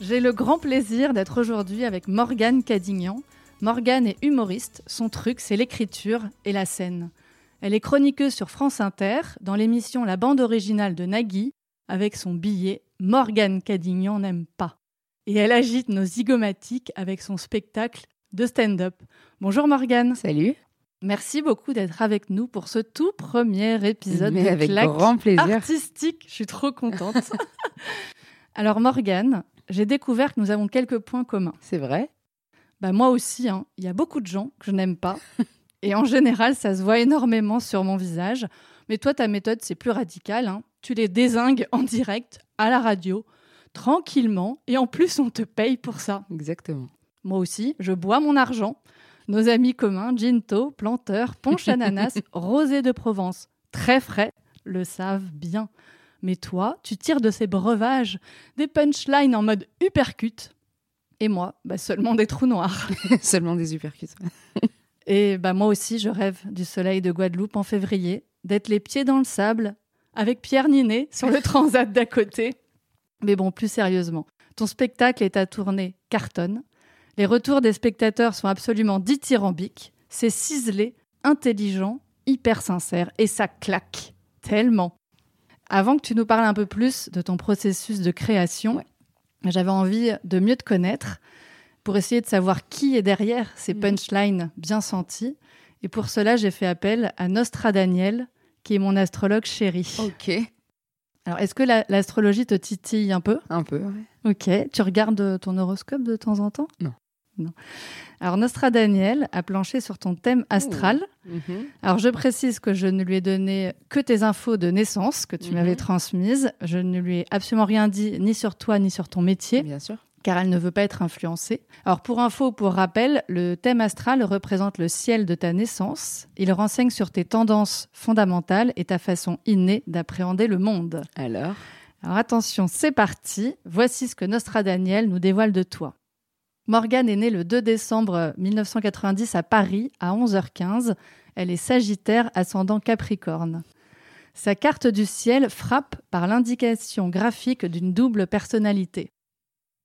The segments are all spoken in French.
J'ai le grand plaisir d'être aujourd'hui avec Morgane Cadignan. Morgane est humoriste, son truc c'est l'écriture et la scène. Elle est chroniqueuse sur France Inter dans l'émission La bande originale de Nagui avec son billet Morgane Cadignan n'aime pas. Et elle agite nos zygomatiques avec son spectacle de stand-up. Bonjour Morgane. Salut. Merci beaucoup d'être avec nous pour ce tout premier épisode Mais de avec Claque grand plaisir. artistique. Je suis trop contente. Alors Morgane, j'ai découvert que nous avons quelques points communs. C'est vrai Bah moi aussi, hein. il y a beaucoup de gens que je n'aime pas. Et en général, ça se voit énormément sur mon visage. Mais toi, ta méthode, c'est plus radical. hein. Tu les désingues en direct, à la radio, tranquillement. Et en plus, on te paye pour ça. Exactement. Moi aussi, je bois mon argent. Nos amis communs, Ginto, Planteur, Ponche Ananas, Rosé de Provence, très frais, le savent bien. Mais toi, tu tires de ces breuvages des punchlines en mode uppercut. Et moi, bah, seulement des trous noirs. Seulement des uppercuts. Et bah, moi aussi, je rêve du soleil de Guadeloupe en février, d'être les pieds dans le sable, avec Pierre Ninet sur le transat d'à côté. Mais bon, plus sérieusement, ton spectacle est à tourner cartonne. Les retours des spectateurs sont absolument dithyrambiques. C'est ciselé, intelligent, hyper sincère. Et ça claque tellement. Avant que tu nous parles un peu plus de ton processus de création, Ouais. j'avais envie de mieux te connaître pour essayer de savoir qui est derrière ces Mhm. punchlines bien senties. Et pour cela, j'ai fait appel à Nostra Daniel, qui est mon astrologue chéri. Ok. Alors, est-ce que la- l'astrologie te titille un peu? Un peu, ouais. Ok. Tu regardes ton horoscope de temps en temps? Non. Non. Alors, Nostra Daniel a planché sur ton thème astral. Mhm. Alors, je précise que je ne lui ai donné que tes infos de naissance que tu Mhm. m'avais transmises. Je ne lui ai absolument rien dit ni sur toi ni sur ton métier, Bien sûr. car elle ne veut pas être influencée. Alors, pour info, pour rappel, le thème astral représente le ciel de ta naissance. Il renseigne sur tes tendances fondamentales et ta façon innée d'appréhender le monde. Alors? Alors attention, c'est parti. Voici ce que Nostra Daniel nous dévoile de toi. Morgane est née le 2 décembre 1990 à Paris à 11h15. Elle est Sagittaire ascendant Capricorne. Sa carte du ciel frappe par l'indication graphique d'une double personnalité.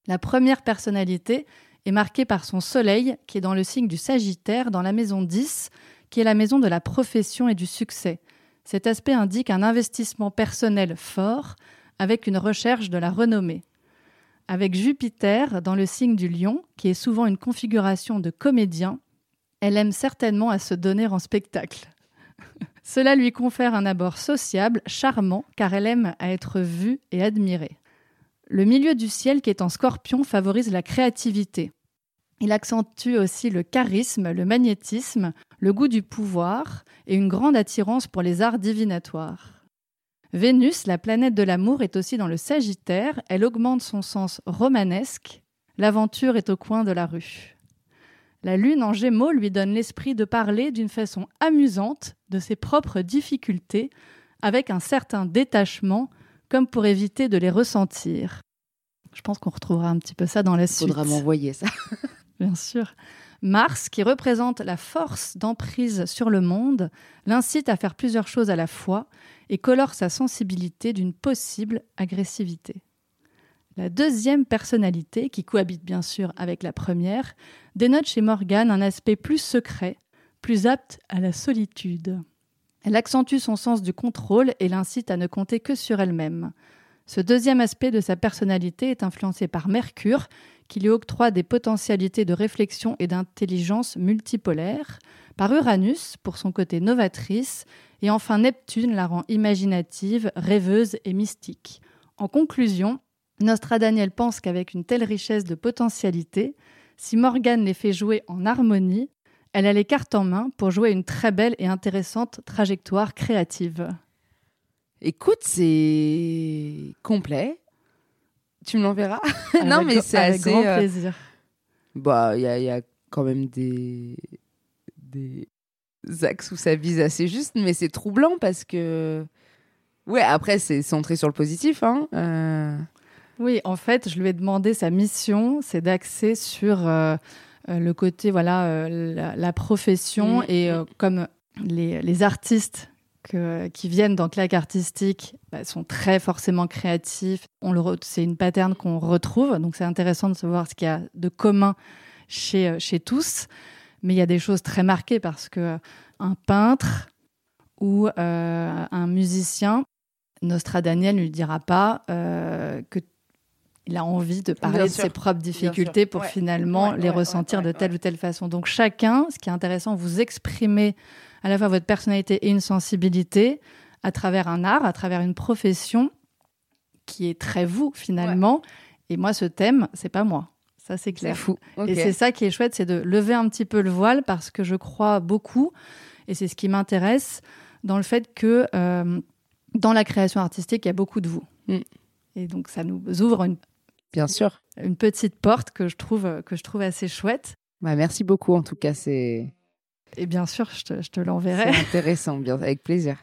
La première personnalité est marquée par son soleil qui est dans le signe du Sagittaire dans la maison 10, qui est la maison de la profession et du succès. Cet aspect indique un investissement personnel fort avec une recherche de la renommée. Avec Jupiter dans le signe du lion, qui est souvent une configuration de comédien, elle aime certainement à se donner en spectacle. Cela lui confère un abord sociable, charmant, car elle aime à être vue et admirée. Le milieu du ciel qui est en scorpion favorise la créativité. Il accentue aussi le charisme, le magnétisme, le goût du pouvoir et une grande attirance pour les arts divinatoires. Vénus, la planète de l'amour, est aussi dans le Sagittaire. Elle augmente son sens romanesque. L'aventure est au coin de la rue. La lune en gémeaux lui donne l'esprit de parler d'une façon amusante de ses propres difficultés, avec un certain détachement, comme pour éviter de les ressentir. Je pense qu'on retrouvera un petit peu ça dans la suite. Faudra m'envoyer ça. Bien sûr. Mars, qui représente la force d'emprise sur le monde, l'incite à faire plusieurs choses à la fois et colore sa sensibilité d'une possible agressivité. La deuxième personnalité, qui cohabite bien sûr avec la première, dénote chez Morgane un aspect plus secret, plus apte à la solitude. Elle accentue son sens du contrôle et l'incite à ne compter que sur elle-même. Ce deuxième aspect de sa personnalité est influencé par Mercure, qui lui octroie des potentialités de réflexion et d'intelligence multipolaires, par Uranus pour son côté novatrice, et enfin Neptune la rend imaginative, rêveuse et mystique. En conclusion, Nostra Daniel pense qu'avec une telle richesse de potentialités, si Morgane les fait jouer en harmonie, elle a les cartes en main pour jouer une très belle et intéressante trajectoire créative. Écoute, c'est complet. Tu me l'enverras Non, Avec- mais c'est avec assez. grand euh, plaisir. Bah, il y a, il y a quand même des des axes où ça vise assez juste, mais c'est troublant parce que. Ouais, après, c'est centré sur le positif. Hein. euh, Oui, en fait, je lui ai demandé sa mission, c'est d'axer sur euh, le côté, voilà, euh, la, la profession Mhm. et comme les, les artistes que, qui viennent dans claque artistique bah, sont très forcément créatifs. On le c'est une pattern qu'on retrouve, donc c'est intéressant de savoir ce qu'il y a de commun chez, euh, chez tous. Mais il y a des choses très marquées parce que un peintre ou euh, un musicien, Nostra Daniel ne lui dira pas euh, que il a envie de parler de ses propres difficultés pour finalement les ressentir de telle ou telle façon. Donc chacun, ce qui est intéressant, vous exprimez à la fois votre personnalité et une sensibilité à travers un art, à travers une profession qui est très vous finalement. Et moi, ce thème, c'est pas moi. Ça, c'est clair. Fou. Et c'est ça qui est chouette, c'est de lever un petit peu le voile parce que je crois beaucoup, et c'est ce qui m'intéresse, dans le fait que euh, dans la création artistique, il y a beaucoup de vous. Mm. Et donc, ça nous ouvre une, Bien sûr. une petite porte que je trouve, que je trouve assez chouette. Bah, merci beaucoup, en tout cas, c'est... Et bien sûr, je te, je te l'enverrai. C'est intéressant, bien, avec plaisir.